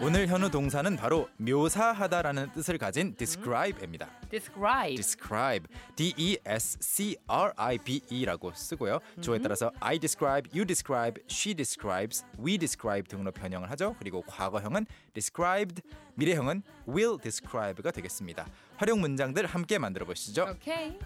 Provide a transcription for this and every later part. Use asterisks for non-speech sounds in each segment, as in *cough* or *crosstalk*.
오늘 현우 동사는 바로 묘사하다라는 뜻을 가진 describe입니다. describe. describe, D-E-S-C-R-I-B-E라고 쓰고요. 주어에 따라서 I describe, you describe, she describes, we describe 등으로 변형을 하죠. 그리고 과거형은 described, 미래형은 will describe가 되겠습니다. 활용 문장들 함께 만들어 보시죠. 오케이.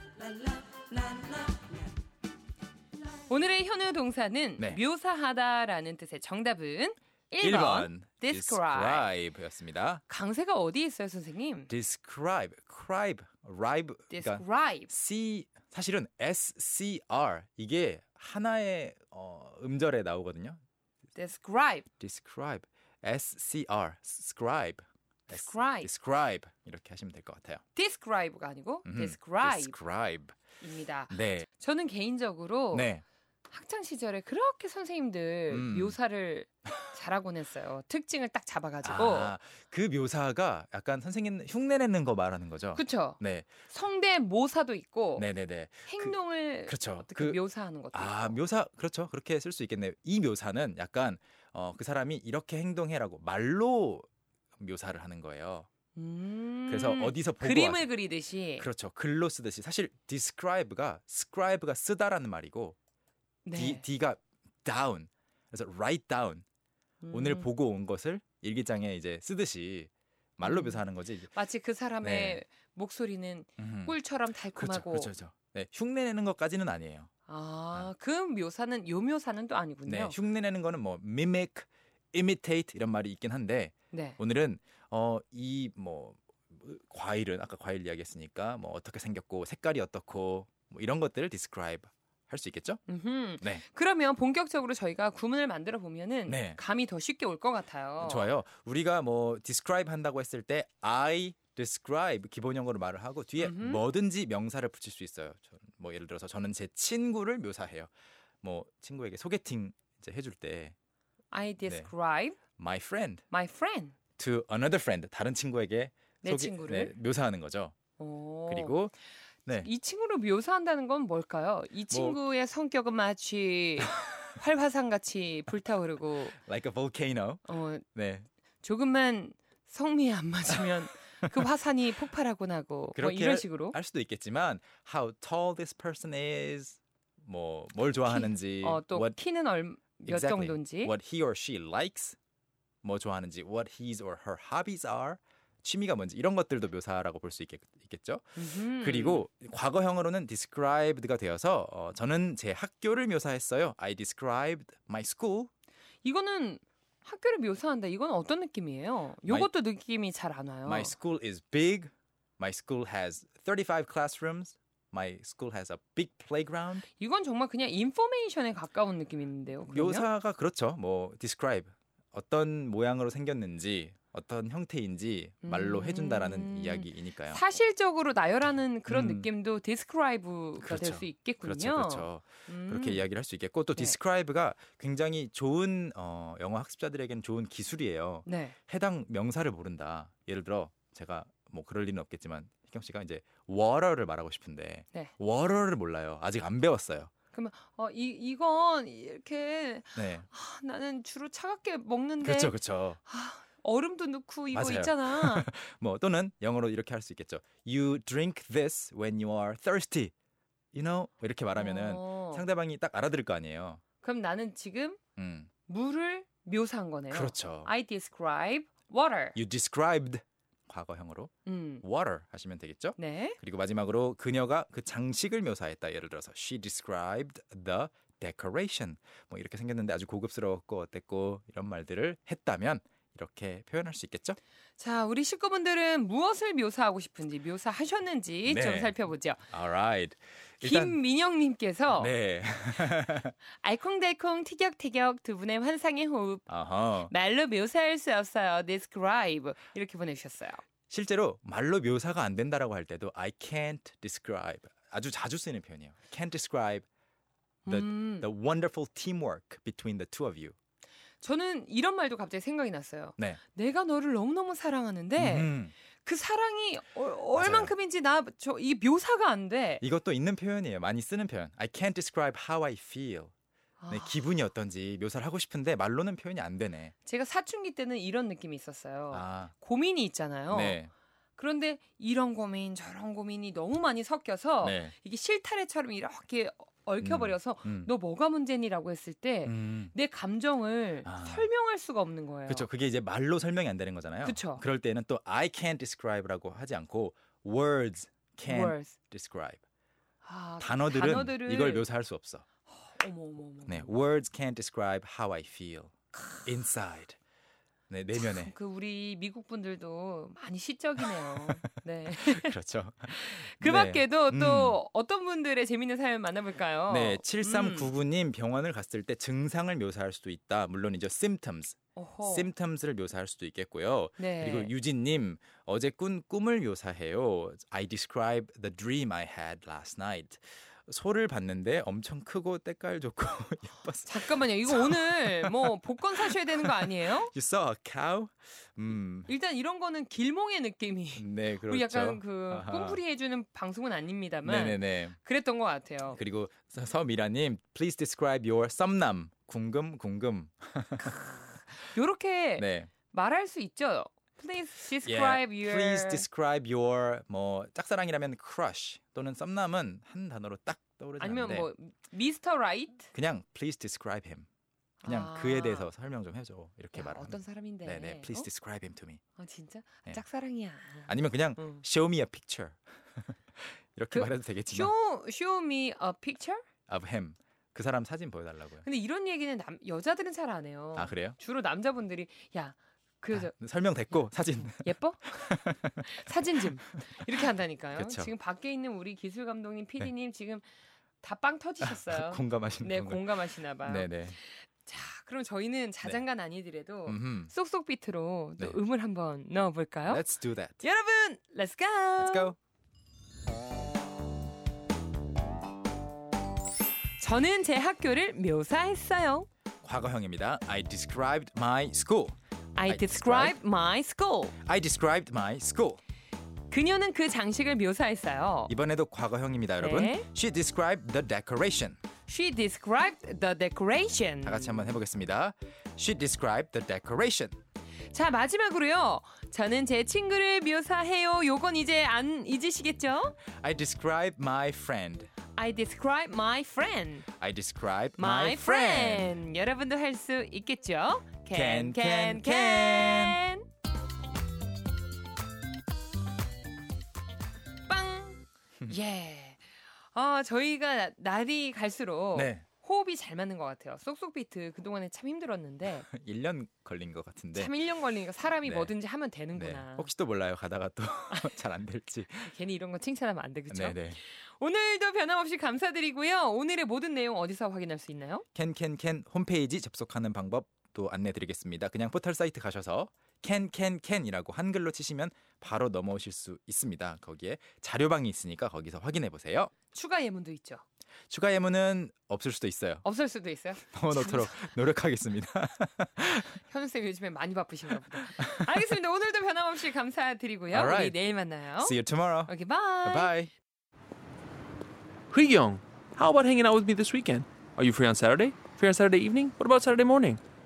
오늘의 현우 동사는 네. 묘사하다라는 뜻의 정답은 1번, 1번 describe. describe였습니다. 강세가 어디에 있어요, 선생님? describe, cribe, ribe 그러니까 describe. C 사실은 S C R 이게 하나의 어, 음절에 나오거든요. describe. describe, S C R, scribe, describe. describe 이렇게 하시면 될 것 같아요. describe가 아니고 음흠, describe 입니다. 네, 저는 개인적으로 네, 학창 시절에 그렇게 선생님들 음. 묘사를 잘하곤 했어요. 특징을 딱 잡아가지고. 아, 그 묘사가 약간 선생님 흉내내는 거 말하는 거죠. 그쵸? 네, 성대 모사도 있고 네, 네, 네. 행동을 그 렇죠. 어떻게 그- 묘사하는 것도 아 있고. 묘사 그렇죠. 그렇게 쓸 수 있겠네요. 이 묘사는 약간 어, 그 사람이 이렇게 행동해라고 말로 묘사를 하는 거예요. 음, 그래서 어디서 보고 그림을 와서- 그리듯이 그렇죠. 글로 쓰듯이 사실 describe가 scribe가 쓰다라는 말이고 네. D, D가 down. 그래서 write down. 오늘 음, 보고 온 것을 일기장에 이제 쓰듯이 말로 음. 묘사하는 거지. 마치 그 사람의 네. 목소리는 음. 꿀처럼 그렇죠, 달콤하고 그렇죠, 그렇죠. 네, 흉내내는 것까지는 아니에요. 아, 그 묘사는 요 묘사는 또 아니군요. 네, 흉내내는 거는 뭐 mimic, imitate 이런 말이 있긴 한데 네. 오늘은 어 이 뭐 과일은 아까 과일 이야기했으니까 뭐 어떻게 생겼고 색깔이 어떻고 뭐 이런 것들을 describe 할 수 있겠죠? 음흠. 네, 그러면 본격적으로 저희가 구문을 만들어 보면은 네. 감이 더 쉽게 올 것 같아요. 좋아요. 우리가 뭐 describe 한다고 했을 때 I describe 기본형으로 말을 하고 뒤에 음흠. 뭐든지 명사를 붙일 수 있어요. 저- 뭐 예를 들어서 저는 제 친구를 묘사해요. 뭐 친구에게 소개팅 이제 해줄 때 I describe my friend my friend. to another friend 다른 친구에게 내 친구를? 네, 묘사하는 거죠. 오. 그리고 네. 이 친구를 묘사한다는 건 뭘까요? 이 친구의 성격은 마치 *laughs* 활화산 같이 불타오르고 like a volcano. 어, 네. 조금만 성미에 안 맞으면 *laughs* 그 화산이 폭발하고 나고 뭐 그렇게 이런 할- 식으로 할 수도 있겠지만 how tall this person is 뭐 뭘 좋아하는지 어, 또 what 키는 얼, 몇 exactly, 정도인지 what he or she likes 뭐 좋아하는지 what his or her hobbies are 취미가 뭔지 이런 것들도 묘사라고 볼 수 있겠, 죠 음흠. 그리고 과거형으로는 described가 되어서 어, 저는 제 학교를 묘사했어요. I described my school. 이거는 학교를 묘사한다. 이건 어떤 느낌이에요? 요것도 느낌이 잘 안 와요. My school is big. My school has 35 classrooms. My school has a big playground. 이건 정말 그냥 인포메이션에 가까운 느낌인데요. 그러면? 묘사가 그렇죠. 뭐 describe 어떤 모양으로 생겼는지 어떤 형태인지 말로 해준다라는 음. 이야기이니까요. 사실적으로 나열하는 그런 음. 느낌도 될 그렇죠. 수 있겠군요. 그렇죠, 그렇죠. 음. 그렇게 이야기를 할 수 있겠고 또 네. describe가 굉장히 좋은 어, 영어 학습자들에게는 좋은 기술이에요. 네. 해당 명사를 모른다. 예를 들어 제가 뭐 그럴 리는 없겠지만 희경 씨가 이제 water를 말하고 싶은데 네. water를 몰라요. 아직 안 배웠어요. 어, 이 이건 이렇게 네. 아, 나는 주로 차갑게 먹는데 그렇죠, 그렇죠. 아, 얼음도 넣고 이거 맞아요. 있잖아. *laughs* 뭐 또는 영어로 이렇게 할 수 있겠죠. You drink this when you are thirsty. You know 이렇게 말하면은 어, 상대방이 딱 알아들을 거 아니에요. 그럼 나는 지금 음, 물을 묘사한 거네요. 그렇죠. I describe water. You described 과거형으로 음. water 하시면 되겠죠. 네. 그리고 마지막으로 그녀가 그 장식을 묘사했다. 예를 들어서 she described the decoration. 뭐 이렇게 생겼는데 아주 고급스러웠고 어땠고 이런 말들을 했다면 이렇게 표현할 수 있겠죠? 자, 우리 식구분들은 무엇을 묘사하고 싶은지 묘사하셨는지 네. 좀 살펴보죠. Alright. 김민영님께서 네. *laughs* 알콩달콩 티격태격 두 분의 환상의 호흡 어허. 말로 묘사할 수 없어요. describe 이렇게 보내주셨어요. 실제로 말로 묘사가 안 된다라고 할 때도 I can't describe 아주 자주 쓰는 표현이에요. Can't describe the 음, the wonderful teamwork between the two of you. 저는 이런 말도 갑자기 생각이 났어요. 네. 내가 너를 너무너무 사랑하는데 음, 그 사랑이 얼, 얼만큼인지 나 저 이 묘사가 안 돼. 이것도 있는 표현이에요. 많이 쓰는 표현. I can't describe how I feel. 네, 아, 기분이 어떤지 묘사를 하고 싶은데 말로는 표현이 안 되네. 제가 사춘기 때는 이런 느낌이 있었어요. 아, 고민이 있잖아요. 네, 그런데 이런 고민 저런 고민이 너무 많이 섞여서 네. 이게 실타래처럼 이렇게 얽혀버려서 음. 너 뭐가 문제니라고 했을 때내 음. 감정을 아. 설명할 수가 없는 거예요. 그렇죠. 그게 이제 말로 설명이 안 되는 거잖아요. 그쵸. 럴 때는 또 I can't describe라고 하지 않고 words can words. describe. 아, 단어들은, 단어들을 이걸 묘사할 수 없어. 어머 어머 어머. 네, words can't describe how I feel inside. 네, 내면에. 그 우리 미국 분들도 많이 시적이네요. 네. *laughs* 그렇죠. 그 네. 밖에도 음. 또 어떤 분들의 재밌는 사연 만나볼까요? 네, 음. 7399님 병원을 갔을 때 증상을 묘사할 수도 있다. 물론이죠. symptoms. 어허. symptoms를 묘사할 수도 있겠고요. 네. 그리고 유진님 어제 꾼 꿈을 묘사해요. I describe the dream I had last night. 소를 봤는데 엄청 크고 때깔 좋고 *laughs* 예뻤어. 잠깐만요. 이거 오늘 뭐 *laughs* 복권 사셔야 되는 거 아니에요? You saw a cow? 음, 일단 이런 거는 길몽의 느낌이. 네 *laughs* 그렇죠. 우리 약간 그. 꿈풀이 해주는 방송은 아닙니다만 네네네. 그랬던 것 같아요. 그리고 서- 서미라님, please describe your 썸남. 궁금 궁금. 요렇게 네. 말할 수 있죠. Please describe Yeah, your. Please describe your 뭐 짝사랑이라면 crush 또는 썸남은 한 단어로 딱 떠오르지 아니면 않는데 뭐 미스터 라이트. 그냥 please describe him. 그냥 아. 그에 대해서 설명 좀 해줘 이렇게 야, 말하면. 어떤 사람인데? 네네. Please 어? describe him to me. 아, 진짜 네. 짝사랑이야. 아니면 그냥 응. show me a picture. *laughs* 이렇게 그 말해도 되겠지만 Show show me a picture. of him. 그 사람 사진 보여달라고요. 근데 이런 얘기는 남, 여자들은 잘 안 해요. 아 그래요? 주로 남자분들이 야 그 여자 아, 설명 됐고 사진. 예뻐? *laughs* 사진 좀 이렇게 한다니까요. 그쵸. 네. 지금 밖에 있는 우리 기술 감독님, PD님 지금 다 빵 터지셨어요. *laughs* 공감하시는 네. 공감하시나 봐요. 네네. 자, 그럼 저희는 자장가 아니더라도 음흠. 쏙쏙 비트로 또 네. 음을 한번 넣어 볼까요? Let's do that. 여러분, let's go. Let's go. 저는 제 학교를 묘사했어요. 과거형입니다. I described my school. I described my school. I described my school. 그녀는 그 장식을 묘사했어요. 이번에도 과거형입니다, 여러분. 네. She described the decoration. She described the decoration. 다 같이 한번 해보겠습니다. She described the decoration. 자 마지막으로요. 저는 제 친구를 묘사해요. 요건 이제 안 잊으시겠죠? I describe my friend. I describe my friend. I describe My, my, friend. 여러분도 할 수 있겠죠? Can, can, can. 빵. *laughs* 예. 아 저희가 날이 갈수록 네. 호흡이 잘 맞는 것 같아요. 쏙쏙 비트 그동안에 참 힘들었는데 *laughs* 1년 걸린 것 같은데. 참 1년 걸리니까 사람이 네. 뭐든지 하면 네. 되는구나. 혹시 또 몰라요. 가다가 또 *laughs* 잘 안 될지. 괜히 이런 거 칭찬하면 안 돼, 그렇죠? 오늘도 변함없이 감사드리고요. 오늘의 모든 내용 어디서 확인할 수 있나요? 캔캔캔 홈페이지 접속하는 방법 도 안내드리겠습니다. 그냥 포털 사이트 가셔서 캔캔캔이라고 한글로 치시면 바로 넘어오실 수 있습니다. 거기에 자료방이 있으니까 거기서 확인해 보세요. 추가 예문도 있죠. 추가 예문은 없을 수도 있어요. 없을 수도 있어요. *laughs* 넣어놓도록 노력하겠습니다. *laughs* 현우 쌤 요즘에 많이 바쁘신가 보다. 알겠습니다. 오늘도 변함없이 감사드리고요. 우리 Alright. 내일 만나요. See you tomorrow. 바이. Bye bye. Young, how about hanging out with me this weekend? Are you free on Saturday? Free on Saturday evening? What about Saturday morning?